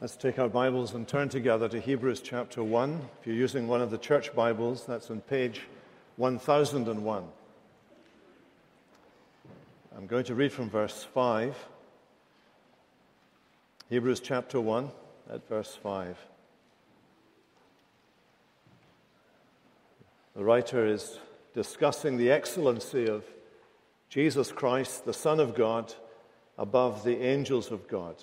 Let's take our Bibles and turn together to Hebrews chapter 1. If you're using one of the church Bibles, that's on page 1001. I'm going to read from verse 5. Hebrews chapter 1 at verse 5. The writer is discussing the excellency of Jesus Christ, the Son of God, above the angels of God.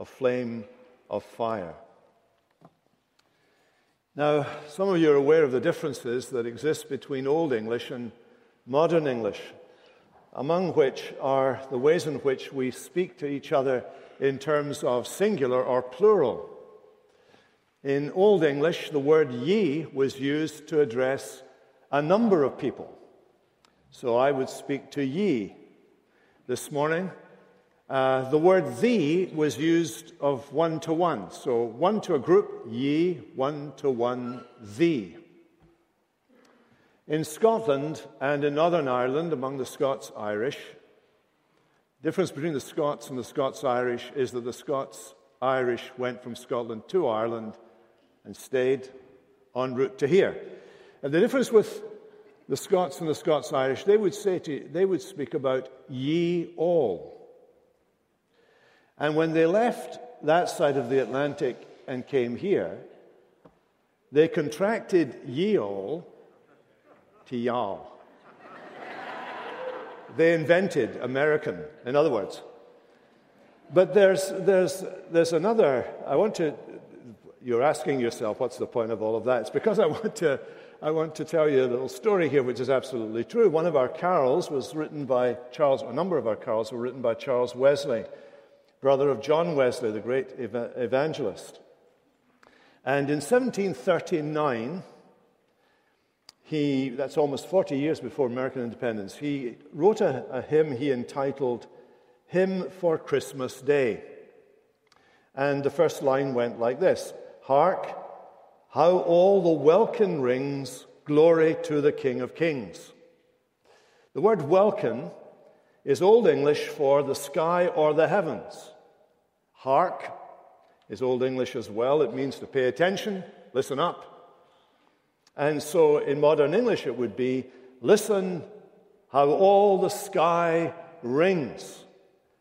a flame of fire. Now, some of you are aware of the differences that exist between Old English and Modern English, among which are the ways in which we speak to each other in terms of singular or plural. In Old English, the word ye was used to address a number of people. So I would speak to ye. This morning, uh, the word thee was used of one to one. So one to a group, ye, one to one, thee. In Scotland and in Northern Ireland, among the Scots Irish, difference between the Scots and the Scots Irish is that the Scots Irish went from Scotland to Ireland and stayed en route to here. And the difference with the Scots and the Scots Irish, they would say to, they would speak about ye all. And when they left that side of the Atlantic and came here, they contracted ye all to y'all. they invented American, in other words. But there's, there's, there's another, I want to, you're asking yourself, what's the point of all of that? It's because I want to, I want to tell you a little story here, which is absolutely true. One of our carols was written by Charles, a number of our carols were written by Charles Wesley brother of John Wesley, the great evangelist. And in 1739, he, that's almost 40 years before American independence, he wrote a, a hymn he entitled Hymn for Christmas Day. And the first line went like this Hark, how all the welkin rings, glory to the King of Kings. The word welkin is Old English for the sky or the heavens. Hark is Old English as well. It means to pay attention, listen up. And so in modern English, it would be listen how all the sky rings.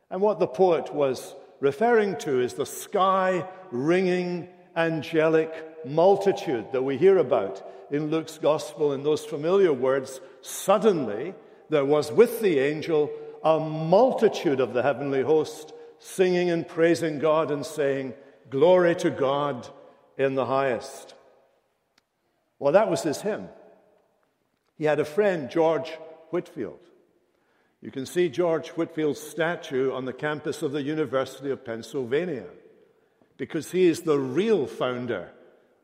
And what the poet was referring to is the sky ringing angelic multitude that we hear about in Luke's gospel in those familiar words. Suddenly, there was with the angel a multitude of the heavenly host singing and praising God and saying, Glory to God in the highest. Well, that was his hymn. He had a friend, George Whitefield. You can see George Whitefield's statue on the campus of the University of Pennsylvania because he is the real founder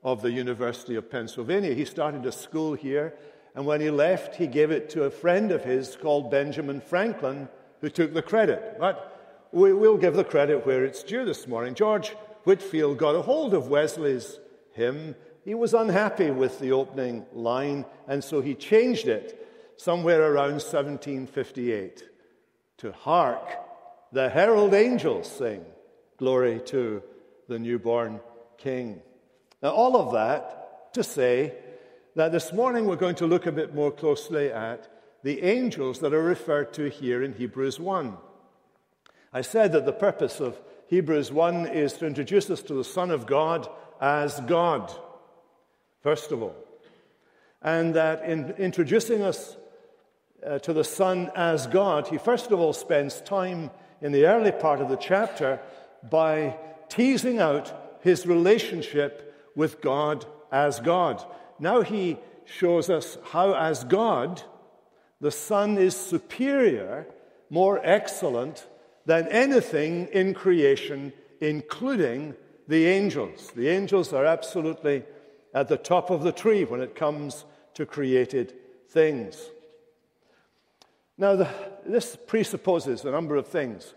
of the University of Pennsylvania. He started a school here and when he left, he gave it to a friend of his called Benjamin Franklin, who took the credit. But we, will give the credit where it's due this morning. George Whitefield got a hold of Wesley's hymn. He was unhappy with the opening line, and so he changed it somewhere around 1758 to Hark, the herald angels sing, glory to the newborn King. Now, all of that to say that this morning we're going to look a bit more closely at the angels that are referred to here in Hebrews 1. I said that the purpose of Hebrews 1 is to introduce us to the Son of God as God, first of all. And that in introducing us uh, to the Son as God, he first of all spends time in the early part of the chapter by teasing out his relationship with God as God now he shows us how, as God, the Son is superior, more excellent than anything in creation, including the angels. The angels are absolutely at the top of the tree when it comes to created things. Now, the, this presupposes a number of things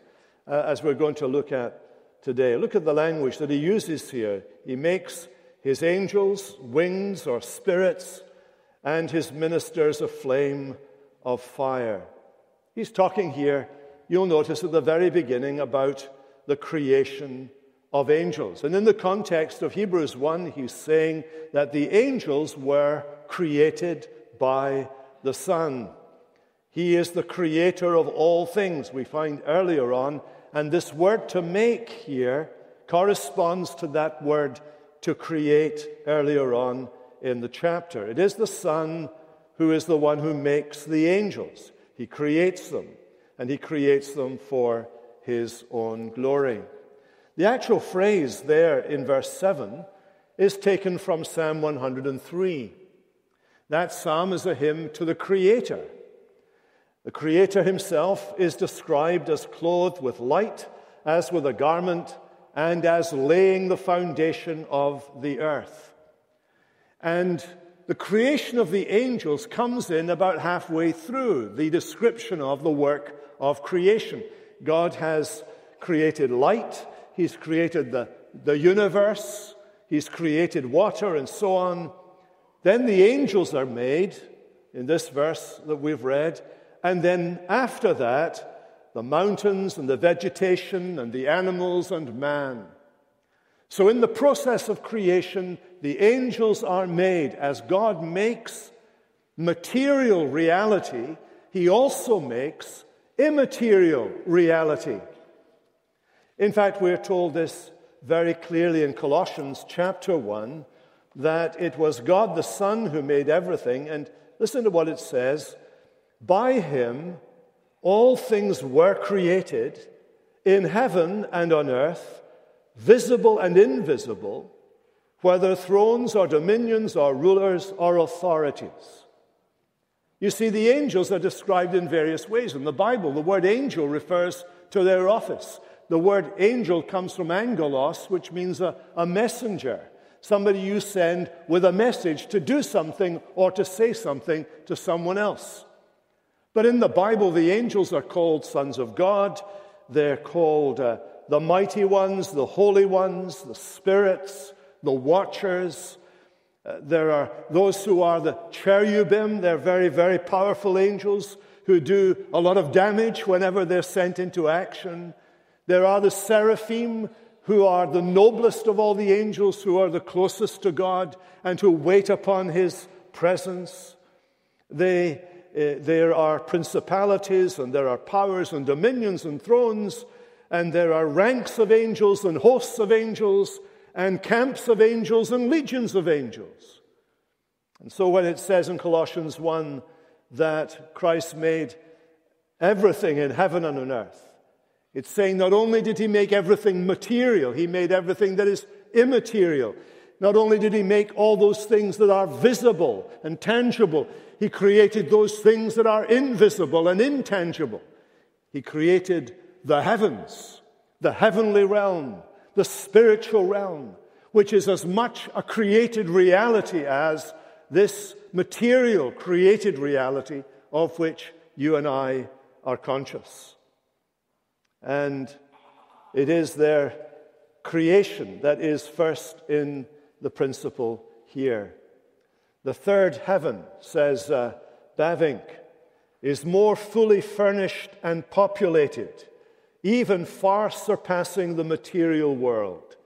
uh, as we're going to look at today. Look at the language that he uses here. He makes his angels wings or spirits, and his ministers a flame of fire. He's talking here, you'll notice at the very beginning, about the creation of angels. And in the context of Hebrews 1, he's saying that the angels were created by the Son. He is the creator of all things, we find earlier on. And this word to make here corresponds to that word to create earlier on in the chapter. It is the Son who is the one who makes the angels. He creates them, and He creates them for His own glory. The actual phrase there in verse 7 is taken from Psalm 103. That psalm is a hymn to the Creator. The Creator himself is described as clothed with light, as with a garment, and as laying the foundation of the earth. And the creation of the angels comes in about halfway through the description of the work of creation. God has created light, He's created the, the universe, He's created water, and so on. Then the angels are made in this verse that we've read. And then after that, the mountains and the vegetation and the animals and man. So, in the process of creation, the angels are made. As God makes material reality, He also makes immaterial reality. In fact, we're told this very clearly in Colossians chapter 1 that it was God the Son who made everything. And listen to what it says By him all things were created in heaven and on earth, visible and invisible, whether thrones or dominions or rulers or authorities. You see, the angels are described in various ways. In the Bible, the word angel refers to their office. The word angel comes from angelos, which means a, a messenger, somebody you send with a message to do something or to say something to someone else. But in the Bible, the angels are called sons of God. They're called uh, the mighty ones, the holy ones, the spirits, the watchers. Uh, there are those who are the cherubim. They're very, very powerful angels who do a lot of damage whenever they're sent into action. There are the seraphim, who are the noblest of all the angels, who are the closest to God, and who wait upon his presence. They, Eh, there are principalities, and there are powers, and dominions, and thrones, and there are ranks of angels, and hosts of angels, and camps of angels, and legions of angels. And so when it says in Colossians 1 that Christ made everything in heaven and on earth, it's saying not only did he make everything material, he made everything that is immaterial. Not only did he make all those things that are visible and tangible, he created those things that are invisible and intangible. He created the heavens, the heavenly realm, the spiritual realm, which is as much a created reality as this material created reality of which you and I are conscious. And it is their creation that is first in the principle here. The third heaven, says uh, Bavinck, is more fully furnished and populated, even far surpassing the material world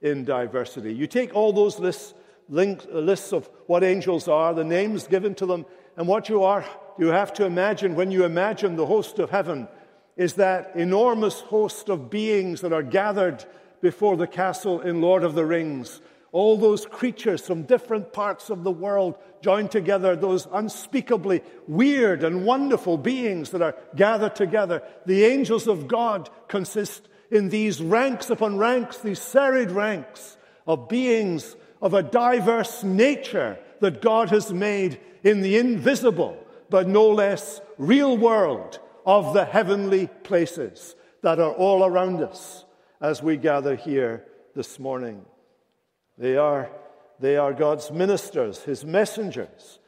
in diversity. You take all those lists, link, lists of what angels are, the names given to them, and what you are, you have to imagine when you imagine the host of heaven is that enormous host of beings that are gathered before the castle in Lord of the Rings. All those creatures from different parts of the world joined together, those unspeakably weird and wonderful beings that are gathered together. The angels of God consist in these ranks upon ranks, these serried ranks of beings of a diverse nature that God has made in the invisible, but no less real world of the heavenly places that are all around us as we gather here this morning. They are, they are God's ministers, his messengers,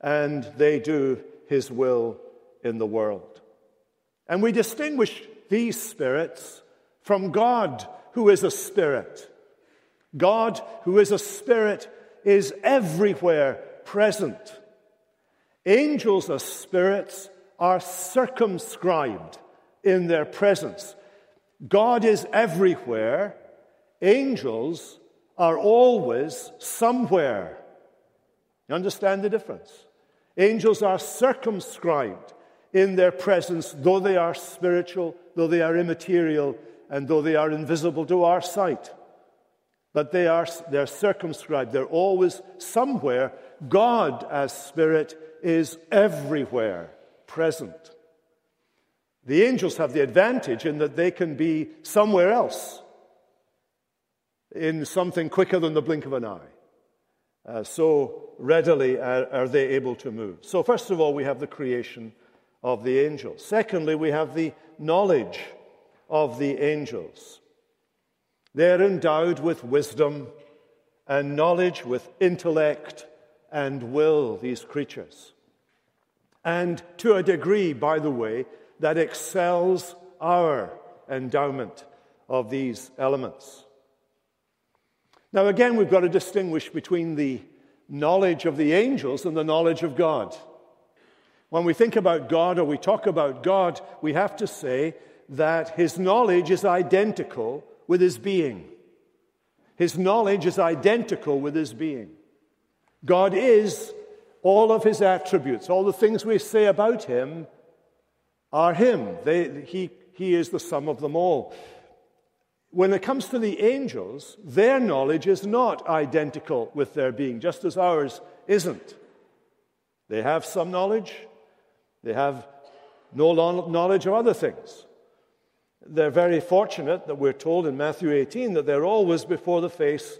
and they do his will in the world. And we distinguish these spirits from God, who is a spirit. God, who is a spirit, is everywhere present. Angels as spirits are circumscribed in their presence. God is everywhere. Angels are always somewhere. You understand the difference? Angels are circumscribed in their presence, though they are spiritual, though they are immaterial, and though they are invisible to our sight. But they are they're circumscribed. They're always somewhere. God, as Spirit, is everywhere present. The angels have the advantage in that they can be somewhere else in something quicker than the blink of an eye. Uh, so readily are, are they able to move. So, first of all, we have the creation of the angels. Secondly, we have the knowledge of the angels. They're endowed with wisdom and knowledge, with intellect and will, these creatures. And to a degree, by the way, that excels our endowment of these elements. Now, again, we've got to distinguish between the knowledge of the angels and the knowledge of God. When we think about God or we talk about God, we have to say that his knowledge is identical with his being. His knowledge is identical with his being. God is all of his attributes, all the things we say about him are him. They, he, he is the sum of them all. When it comes to the angels, their knowledge is not identical with their being, just as ours isn't. They have some knowledge, they have no knowledge of other things. They're very fortunate that we're told in Matthew 18 that they're always before the face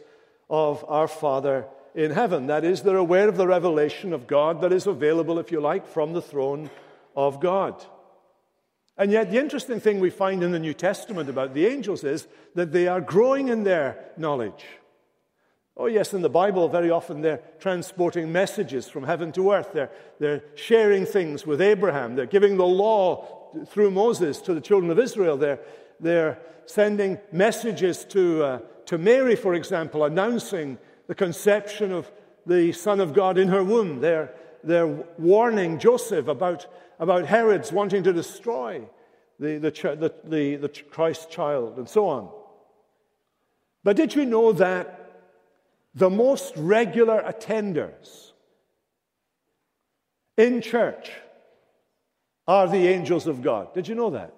of our Father in heaven. That is, they're aware of the revelation of God that is available, if you like, from the throne of God. And yet, the interesting thing we find in the New Testament about the angels is that they are growing in their knowledge. Oh, yes, in the Bible, very often they're transporting messages from heaven to earth. They're, they're sharing things with Abraham. They're giving the law through Moses to the children of Israel. They're, they're sending messages to, uh, to Mary, for example, announcing the conception of the Son of God in her womb. They're, they're warning Joseph about, about Herod's wanting to destroy the, the, the, the, the Christ child, and so on. But did you know that the most regular attenders in church are the angels of God. Did you know that?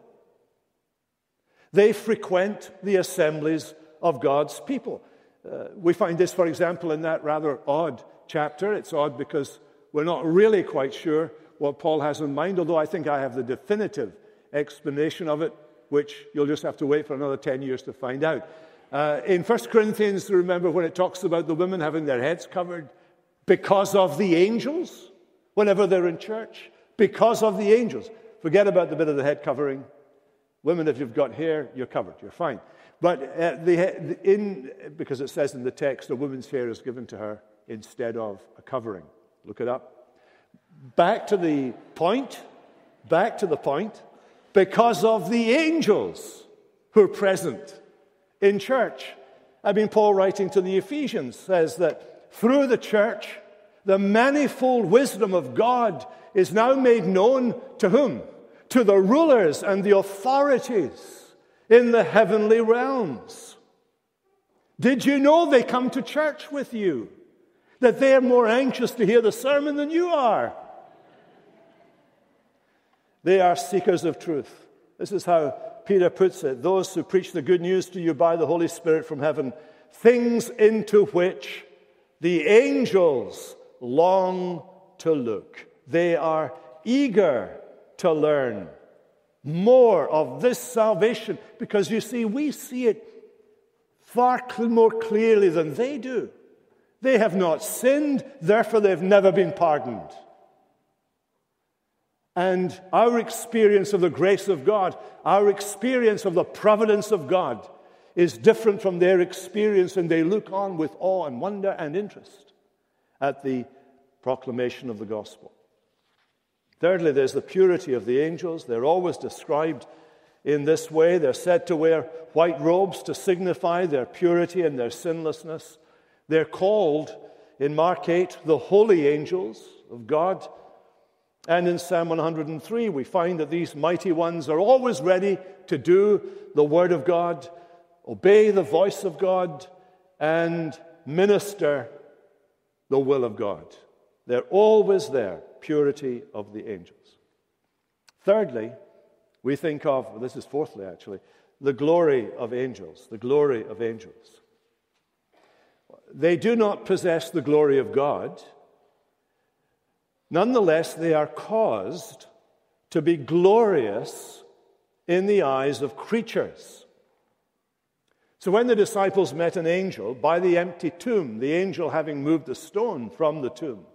They frequent the assemblies of God's people. Uh, we find this, for example, in that rather odd chapter. It's odd because we're not really quite sure what Paul has in mind, although I think I have the definitive explanation of it, which you'll just have to wait for another 10 years to find out. Uh, in 1 Corinthians, remember when it talks about the women having their heads covered because of the angels, whenever they're in church? Because of the angels. Forget about the bit of the head covering. Women, if you've got hair, you're covered, you're fine. But uh, the, in, because it says in the text, a woman's hair is given to her instead of a covering. Look it up. Back to the point, back to the point, because of the angels who are present in church. I mean, Paul writing to the Ephesians says that through the church, the manifold wisdom of God is now made known to whom? To the rulers and the authorities in the heavenly realms. Did you know they come to church with you? That they're more anxious to hear the sermon than you are? They are seekers of truth. This is how Peter puts it, those who preach the good news to you by the Holy Spirit from heaven, things into which the angels long to look. They are eager to learn more of this salvation because you see, we see it far more clearly than they do. They have not sinned, therefore, they've never been pardoned. And our experience of the grace of God, our experience of the providence of God, is different from their experience, and they look on with awe and wonder and interest at the proclamation of the gospel. Thirdly, there's the purity of the angels. They're always described in this way. They're said to wear white robes to signify their purity and their sinlessness. They're called in Mark 8 the holy angels of God. And in Psalm 103, we find that these mighty ones are always ready to do the word of God, obey the voice of God, and minister the will of God. They're always there, purity of the angels. Thirdly, we think of, well, this is fourthly actually, the glory of angels, the glory of angels. They do not possess the glory of God. Nonetheless, they are caused to be glorious in the eyes of creatures. So when the disciples met an angel by the empty tomb, the angel having moved the stone from the tomb,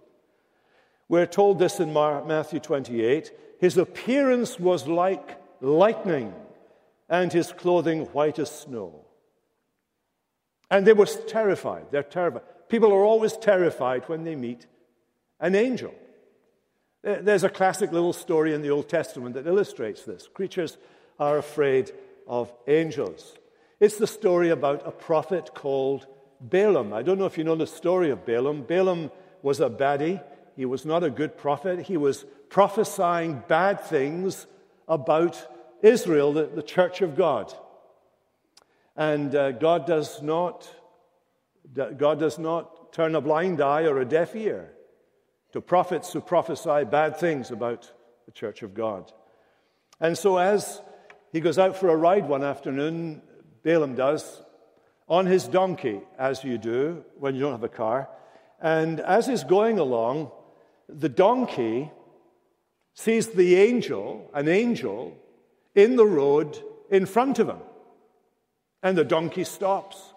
we're told this in Matthew 28 his appearance was like lightning, and his clothing white as snow. And they were terrified. They're terrified. People are always terrified when they meet an angel. There's a classic little story in the Old Testament that illustrates this. Creatures are afraid of angels. It's the story about a prophet called Balaam. I don't know if you know the story of Balaam. Balaam was a baddie. He was not a good prophet. He was prophesying bad things about Israel, the, the church of God. And uh, God does not God does not turn a blind eye or a deaf ear to prophets who prophesy bad things about the church of God. And so, as he goes out for a ride one afternoon, Balaam does, on his donkey, as you do when you don't have a car. And as he's going along, the donkey sees the angel, an angel, in the road in front of him. And the donkey stops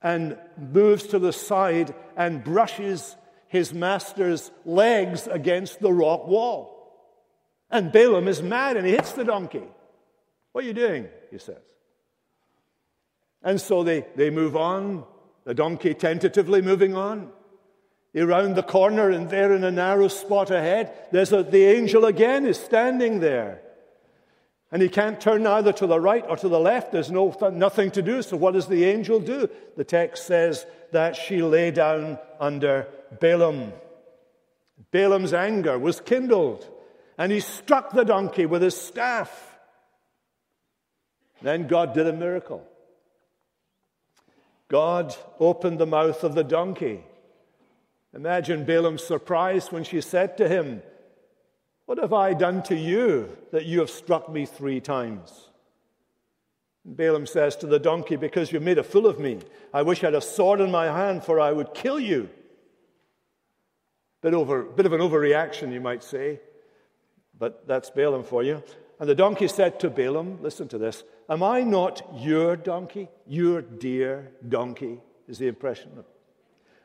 and moves to the side and brushes his master's legs against the rock wall. And Balaam is mad and he hits the donkey. What are you doing? He says. And so they, they move on, the donkey tentatively moving on. Around the corner, and there in a narrow spot ahead, there's a, the angel again is standing there. And he can't turn either to the right or to the left. There's no, nothing to do. So, what does the angel do? The text says that she lay down under Balaam. Balaam's anger was kindled, and he struck the donkey with his staff. Then God did a miracle. God opened the mouth of the donkey. Imagine Balaam's surprise when she said to him, what have I done to you that you have struck me three times? Balaam says to the donkey, Because you made a fool of me. I wish I had a sword in my hand, for I would kill you. Bit, over, bit of an overreaction, you might say, but that's Balaam for you. And the donkey said to Balaam, Listen to this, Am I not your donkey, your dear donkey? Is the impression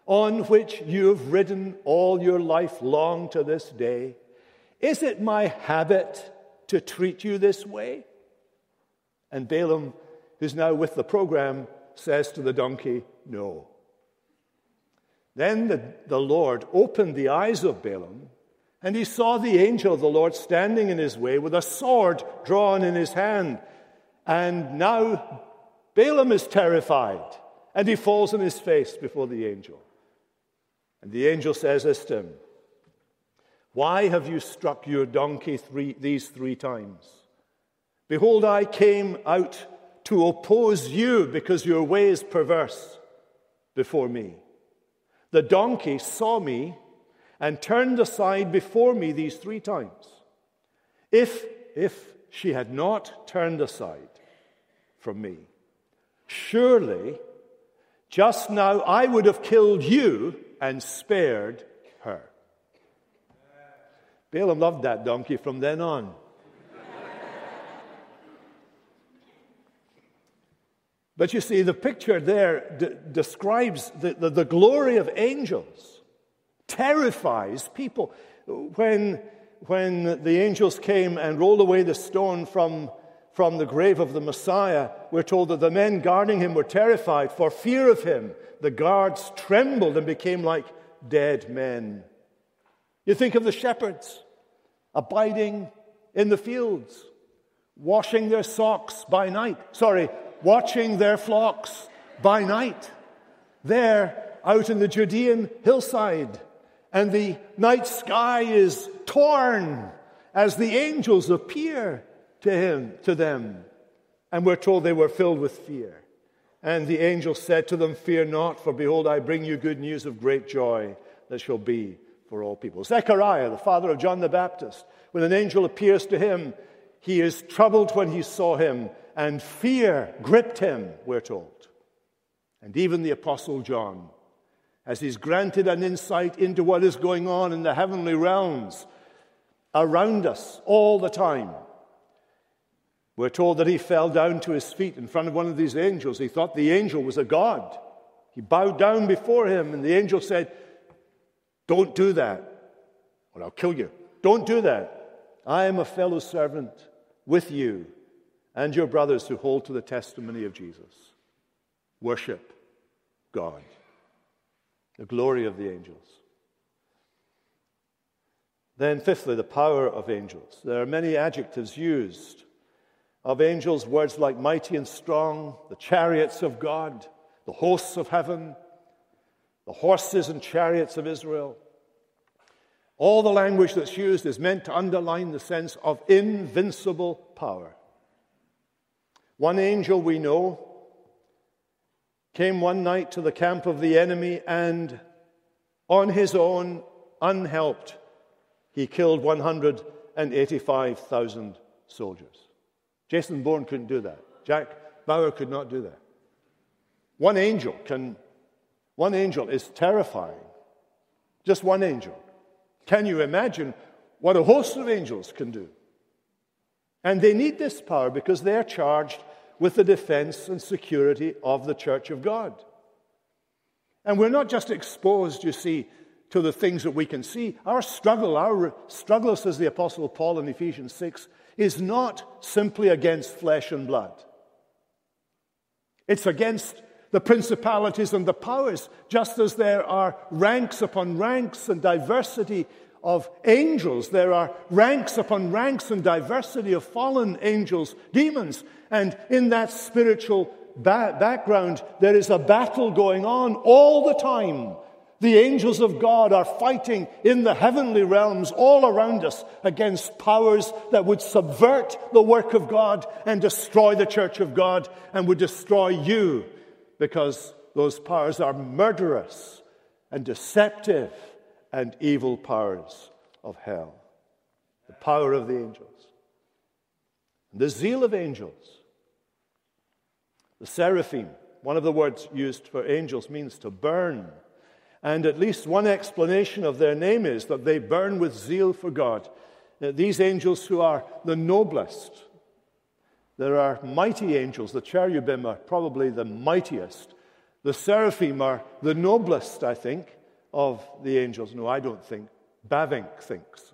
on which you have ridden all your life long to this day? Is it my habit to treat you this way? And Balaam, who's now with the program, says to the donkey, No. Then the, the Lord opened the eyes of Balaam, and he saw the angel of the Lord standing in his way with a sword drawn in his hand. And now Balaam is terrified, and he falls on his face before the angel. And the angel says this to him why have you struck your donkey three, these three times? Behold, I came out to oppose you because your way is perverse before me. The donkey saw me and turned aside before me these three times. If, if she had not turned aside from me, surely just now I would have killed you and spared her. Balaam loved that donkey from then on. But you see, the picture there d- describes the, the, the glory of angels, terrifies people. When, when the angels came and rolled away the stone from, from the grave of the Messiah, we're told that the men guarding him were terrified for fear of him. The guards trembled and became like dead men. You think of the shepherds abiding in the fields, washing their socks by night. Sorry, watching their flocks by night. There, out in the Judean hillside, and the night sky is torn as the angels appear to him, to them. And we're told they were filled with fear. And the angel said to them, Fear not, for behold, I bring you good news of great joy that shall be for all people. Zechariah, the father of John the Baptist, when an angel appears to him, he is troubled when he saw him, and fear gripped him, we're told. And even the Apostle John, as he's granted an insight into what is going on in the heavenly realms around us all the time, we're told that he fell down to his feet in front of one of these angels. He thought the angel was a god. He bowed down before him, and the angel said, Don't do that, or I'll kill you. Don't do that. I am a fellow servant with you and your brothers who hold to the testimony of Jesus. Worship God. The glory of the angels. Then, fifthly, the power of angels. There are many adjectives used of angels, words like mighty and strong, the chariots of God, the hosts of heaven, the horses and chariots of Israel. All the language that's used is meant to underline the sense of invincible power. One angel we know came one night to the camp of the enemy and, on his own, unhelped, he killed 185,000 soldiers. Jason Bourne couldn't do that. Jack Bauer could not do that. One angel can, one angel is terrifying. Just one angel. Can you imagine what a host of angels can do? And they need this power because they're charged with the defense and security of the church of God. And we're not just exposed, you see, to the things that we can see. Our struggle, our struggle, says the Apostle Paul in Ephesians 6, is not simply against flesh and blood. It's against the principalities and the powers, just as there are ranks upon ranks and diversity of angels. There are ranks upon ranks and diversity of fallen angels, demons. And in that spiritual ba- background, there is a battle going on all the time the angels of God are fighting in the heavenly realms all around us against powers that would subvert the work of God and destroy the church of God and would destroy you because those powers are murderous and deceptive and evil powers of hell. The power of the angels. The zeal of angels. The seraphim, one of the words used for angels, means to burn and at least one explanation of their name is that they burn with zeal for God. Uh, these angels who are the noblest, there are mighty angels. The cherubim are probably the mightiest. The seraphim are the noblest, I think, of the angels. No, I don't think. Bavinck thinks.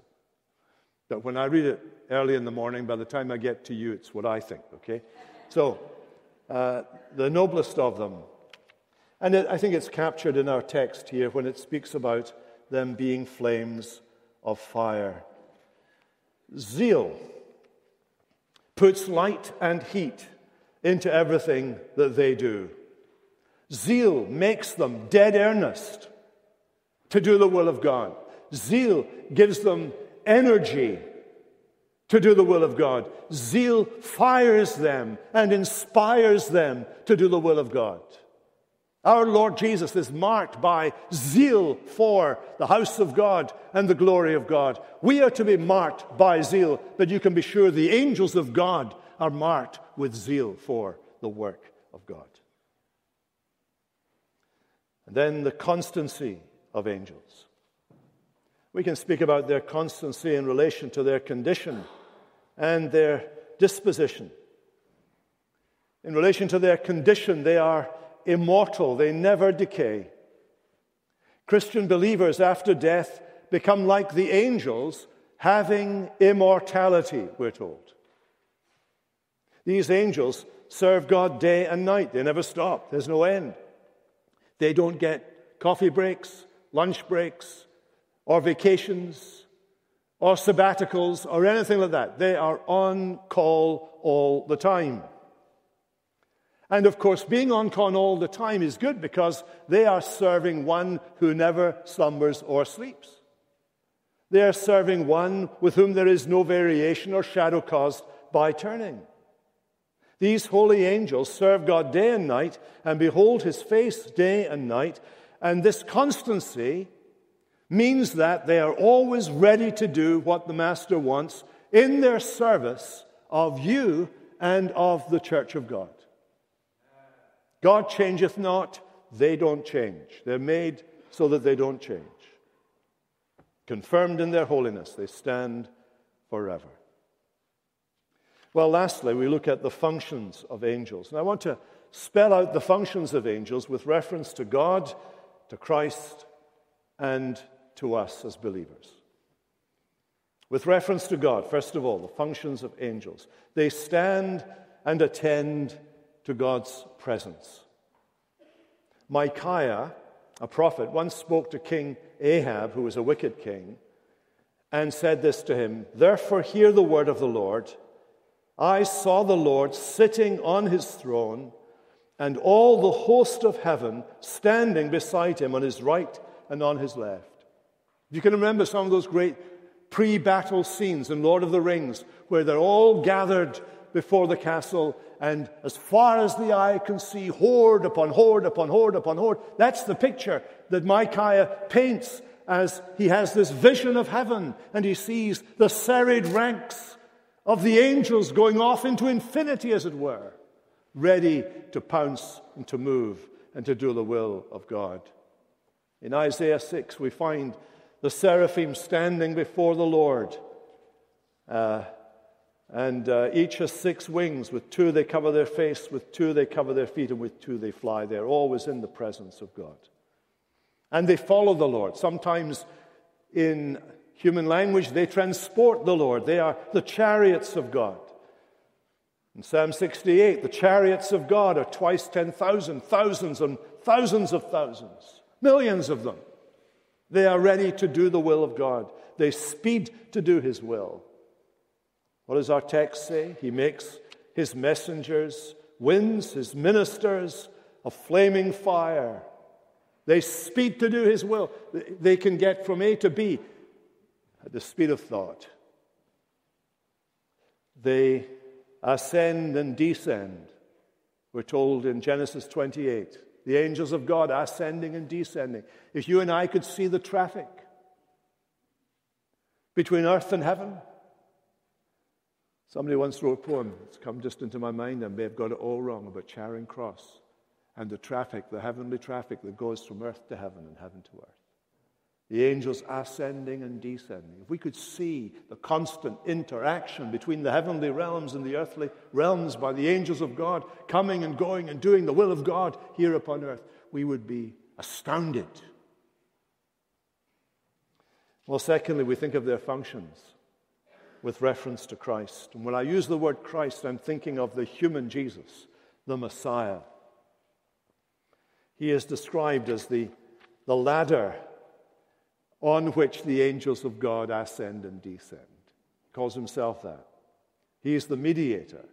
But when I read it early in the morning, by the time I get to you, it's what I think, okay? So, uh, the noblest of them and it, I think it's captured in our text here when it speaks about them being flames of fire. Zeal puts light and heat into everything that they do. Zeal makes them dead earnest to do the will of God. Zeal gives them energy to do the will of God. Zeal fires them and inspires them to do the will of God. Our Lord Jesus is marked by zeal for the house of God and the glory of God. We are to be marked by zeal, but you can be sure the angels of God are marked with zeal for the work of God. And then the constancy of angels. We can speak about their constancy in relation to their condition and their disposition. In relation to their condition, they are immortal, they never decay. Christian believers after death become like the angels, having immortality, we're told. These angels serve God day and night. They never stop, there's no end. They don't get coffee breaks, lunch breaks, or vacations, or sabbaticals, or anything like that. They are on call all the time. And of course, being on call all the time is good because they are serving one who never slumbers or sleeps. They are serving one with whom there is no variation or shadow caused by turning. These holy angels serve God day and night and behold his face day and night. And this constancy means that they are always ready to do what the Master wants in their service of you and of the church of God. God changeth not, they don't change. They're made so that they don't change. Confirmed in their holiness, they stand forever. Well, lastly, we look at the functions of angels. And I want to spell out the functions of angels with reference to God, to Christ, and to us as believers. With reference to God, first of all, the functions of angels. They stand and attend to God's presence. Micaiah, a prophet, once spoke to King Ahab, who was a wicked king, and said this to him Therefore, hear the word of the Lord. I saw the Lord sitting on his throne, and all the host of heaven standing beside him on his right and on his left. You can remember some of those great pre battle scenes in Lord of the Rings where they're all gathered before the castle, and as far as the eye can see, horde upon horde upon horde upon horde. That's the picture that Micaiah paints as he has this vision of heaven and he sees the serried ranks of the angels going off into infinity, as it were, ready to pounce and to move and to do the will of God. In Isaiah 6, we find the seraphim standing before the Lord. Uh, and uh, each has six wings. With two they cover their face, with two they cover their feet, and with two they fly. They're always in the presence of God. And they follow the Lord. Sometimes in human language, they transport the Lord. They are the chariots of God. In Psalm 68, the chariots of God are twice 10,000, thousands and thousands of thousands, millions of them. They are ready to do the will of God. They speed to do his will. What does our text say? He makes his messengers winds, his ministers a flaming fire. They speed to do his will. They can get from A to B at the speed of thought. They ascend and descend. We're told in Genesis 28 the angels of God ascending and descending. If you and I could see the traffic between earth and heaven, somebody once wrote a poem, it's come just into my mind, I may have got it all wrong, about Charing Cross and the traffic, the heavenly traffic that goes from earth to heaven and heaven to earth. The angels ascending and descending. If we could see the constant interaction between the heavenly realms and the earthly realms by the angels of God coming and going and doing the will of God here upon earth, we would be astounded. Well, secondly, we think of their functions with reference to Christ. And when I use the word Christ, I'm thinking of the human Jesus, the Messiah. He is described as the, the ladder on which the angels of God ascend and descend. He calls himself that. He is the mediator.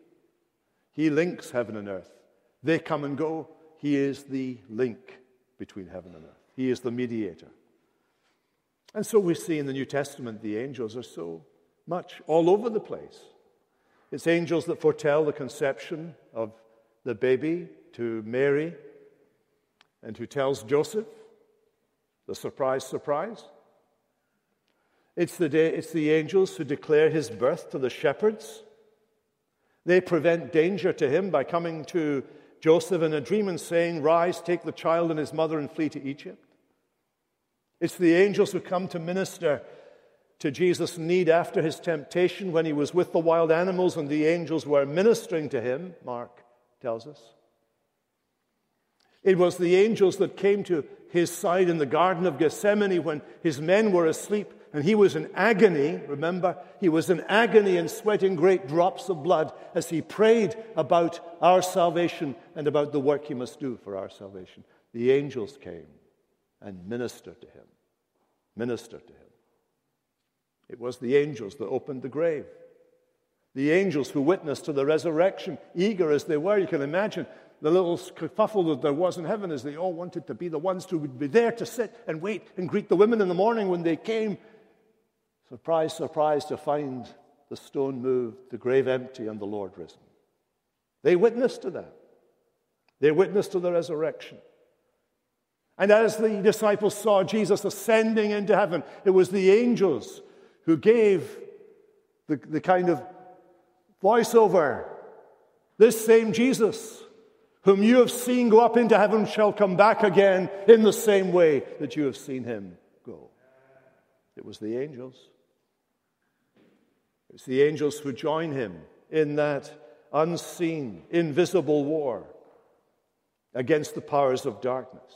He links heaven and earth. They come and go. He is the link between heaven and earth. He is the mediator. And so we see in the New Testament the angels are so much all over the place. It's angels that foretell the conception of the baby to Mary and who tells Joseph the surprise, surprise. It's the, day, it's the angels who declare his birth to the shepherds. They prevent danger to him by coming to Joseph in a dream and saying, Rise, take the child and his mother and flee to Egypt. It's the angels who come to minister to Jesus' need after his temptation when he was with the wild animals and the angels were ministering to him, Mark tells us. It was the angels that came to his side in the Garden of Gethsemane when his men were asleep And he was in agony, remember? He was in agony and sweating great drops of blood as he prayed about our salvation and about the work he must do for our salvation. The angels came and ministered to him. Ministered to him. It was the angels that opened the grave. The angels who witnessed to the resurrection, eager as they were, you can imagine the little kerfuffle that there was in heaven as they all wanted to be the ones who would be there to sit and wait and greet the women in the morning when they came. Surprise, surprise to find the stone moved, the grave empty, and the Lord risen. They witnessed to that. They witnessed to the resurrection. And as the disciples saw Jesus ascending into heaven, it was the angels who gave the, the kind of voiceover. This same Jesus whom you have seen go up into heaven shall come back again in the same way that you have seen him go. It was the angels. It was the angels who join him in that unseen, invisible war against the powers of darkness.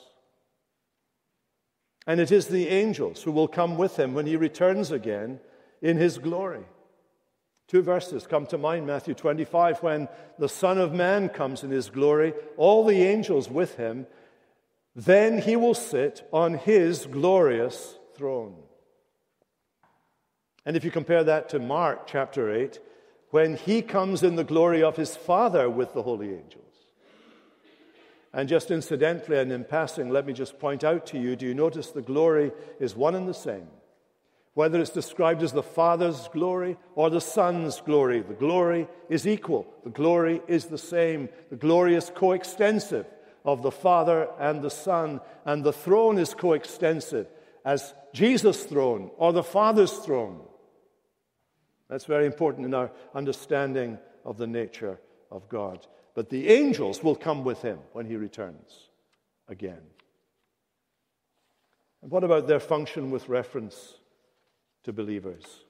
And it is the angels who will come with him when he returns again in his glory. Two verses come to mind Matthew 25, when the Son of Man comes in his glory, all the angels with him, then he will sit on his glorious throne. And if you compare that to Mark chapter 8, when he comes in the glory of his Father with the holy angels. And just incidentally and in passing, let me just point out to you do you notice the glory is one and the same? Whether it's described as the Father's glory or the Son's glory, the glory is equal. The glory is the same. The glory is coextensive of the Father and the Son, and the throne is coextensive as Jesus' throne or the Father's throne. That's very important in our understanding of the nature of God. But the angels will come with him when he returns again. And what about their function with reference to believers.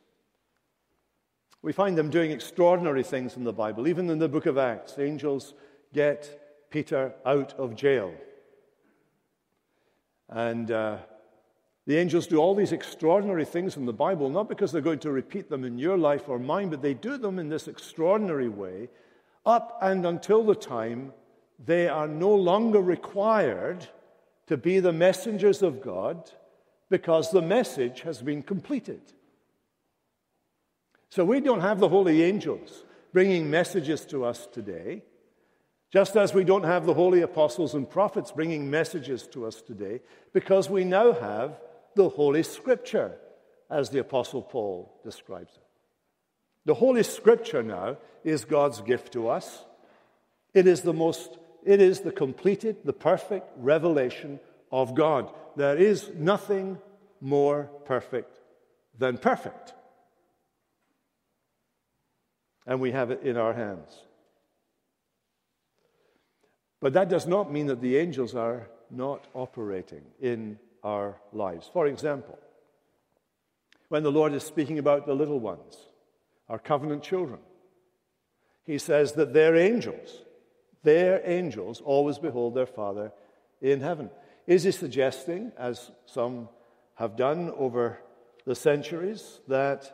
We find them doing extraordinary things in the Bible. Even in the book of Acts, angels get Peter out of jail. And uh, the angels do all these extraordinary things in the Bible, not because they're going to repeat them in your life or mine, but they do them in this extraordinary way up and until the time they are no longer required to be the messengers of God because the message has been completed. So we don't have the holy angels bringing messages to us today, just as we don't have the holy apostles and prophets bringing messages to us today, because we now have the Holy Scripture, as the Apostle Paul describes it. The Holy Scripture now is God's gift to us. It is the most, it is the completed, the perfect revelation of God. There is nothing more perfect than perfect. And we have it in our hands. But that does not mean that the angels are not operating in our lives. For example, when the Lord is speaking about the little ones, our covenant children, he says that their angels, their angels always behold their Father in heaven. Is he suggesting, as some have done over the centuries, that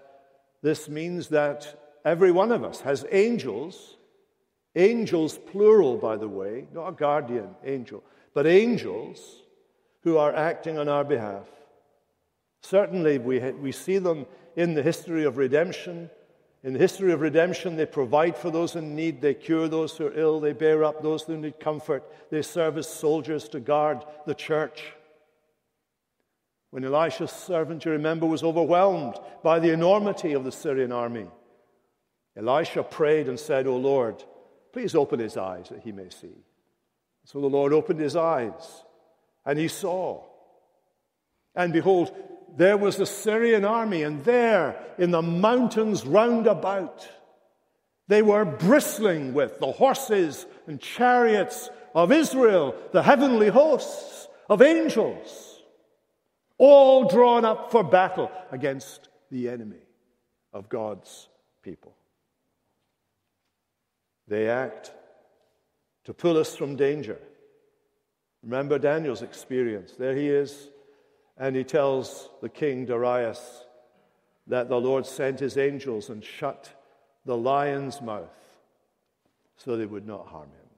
this means that every one of us has angels, angels plural, by the way, not a guardian angel, but angels who are acting on our behalf. Certainly, we, we see them in the history of redemption in the history of redemption, they provide for those in need, they cure those who are ill, they bear up those who need comfort, they serve as soldiers to guard the church. When Elisha's servant, you remember, was overwhelmed by the enormity of the Syrian army, Elisha prayed and said, O Lord, please open his eyes that he may see. So the Lord opened his eyes, and he saw. And behold, there was the Syrian army, and there in the mountains round about, they were bristling with the horses and chariots of Israel, the heavenly hosts of angels, all drawn up for battle against the enemy of God's people. They act to pull us from danger. Remember Daniel's experience. There he is and he tells the king Darius, that the Lord sent his angels and shut the lion's mouth so they would not harm him.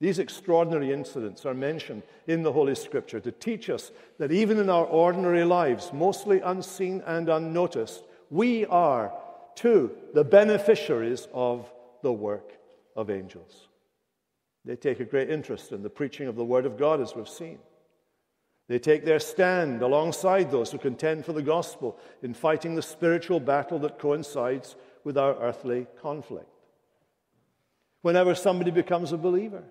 These extraordinary incidents are mentioned in the Holy Scripture to teach us that even in our ordinary lives, mostly unseen and unnoticed, we are too the beneficiaries of the work of angels. They take a great interest in the preaching of the Word of God, as we've seen. They take their stand alongside those who contend for the gospel in fighting the spiritual battle that coincides with our earthly conflict. Whenever somebody becomes a believer,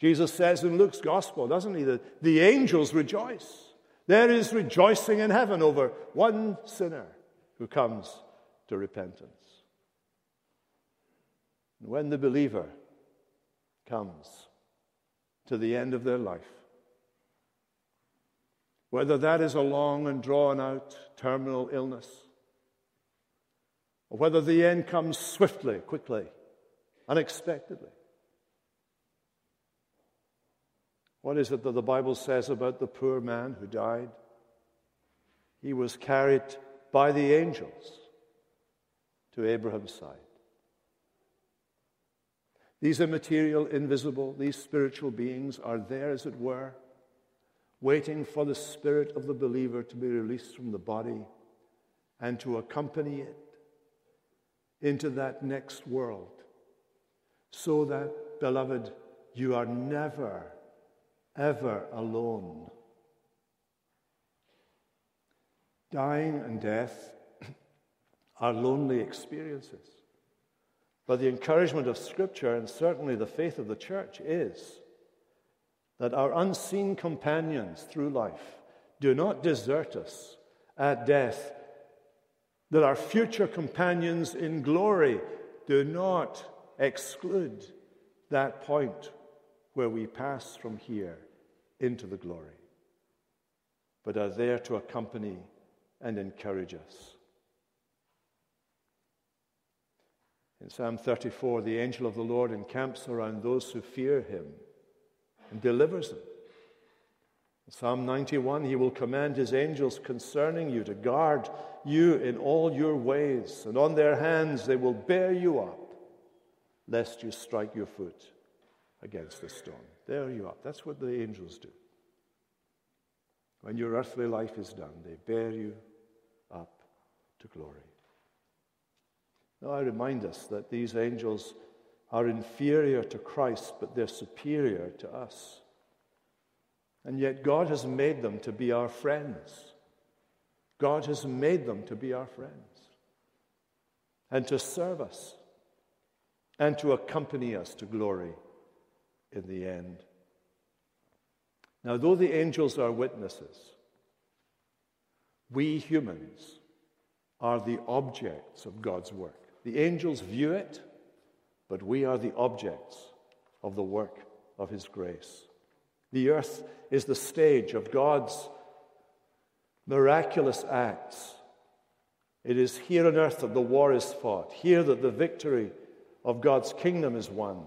Jesus says in Luke's gospel, doesn't he, that the angels rejoice. There is rejoicing in heaven over one sinner who comes to repentance. And when the believer comes to the end of their life, whether that is a long and drawn out terminal illness, or whether the end comes swiftly, quickly, unexpectedly. What is it that the Bible says about the poor man who died? He was carried by the angels to Abraham's side. These immaterial, invisible, these spiritual beings are there, as it were, waiting for the spirit of the believer to be released from the body and to accompany it into that next world. So that, beloved, you are never, ever alone. Dying and death are lonely experiences. But the encouragement of Scripture, and certainly the faith of the church, is that our unseen companions through life do not desert us at death, that our future companions in glory do not exclude that point where we pass from here into the glory, but are there to accompany and encourage us. In Psalm 34, the angel of the Lord encamps around those who fear him and delivers them. In Psalm 91, he will command his angels concerning you to guard you in all your ways, and on their hands they will bear you up, lest you strike your foot against a stone. Bear you up. That's what the angels do. When your earthly life is done, they bear you up to glory. Now, I remind us that these angels are inferior to Christ, but they're superior to us. And yet, God has made them to be our friends. God has made them to be our friends and to serve us and to accompany us to glory in the end. Now, though the angels are witnesses, we humans are the objects of God's work. The angels view it but we are the objects of the work of His grace. The earth is the stage of God's miraculous acts. It is here on earth that the war is fought, here that the victory of God's kingdom is won,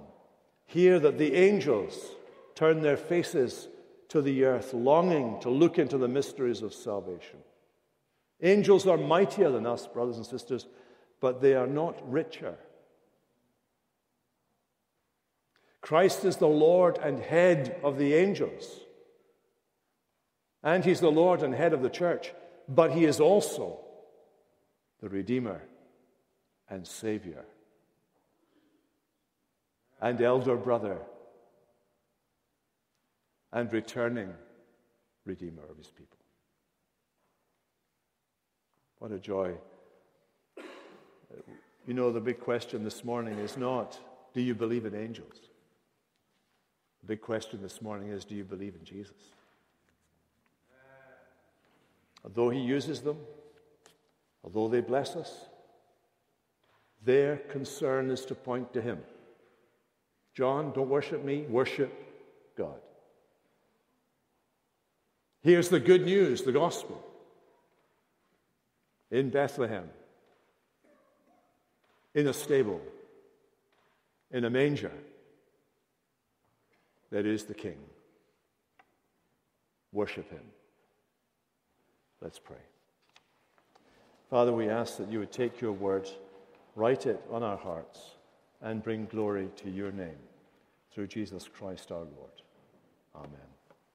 here that the angels turn their faces to the earth, longing to look into the mysteries of salvation. Angels are mightier than us, brothers and sisters, but they are not richer Christ is the Lord and head of the angels. And he's the Lord and head of the church, but he is also the Redeemer and Savior and elder brother and returning Redeemer of his people. What a joy. You know, the big question this morning is not do you believe in angels? The big question this morning is do you believe in Jesus? Although He uses them, although they bless us, their concern is to point to Him. John, don't worship me, worship God. Here's the good news, the gospel. In Bethlehem, in a stable, in a manger that is the King. Worship him. Let's pray. Father, we ask that you would take your word, write it on our hearts, and bring glory to your name through Jesus Christ our Lord. Amen.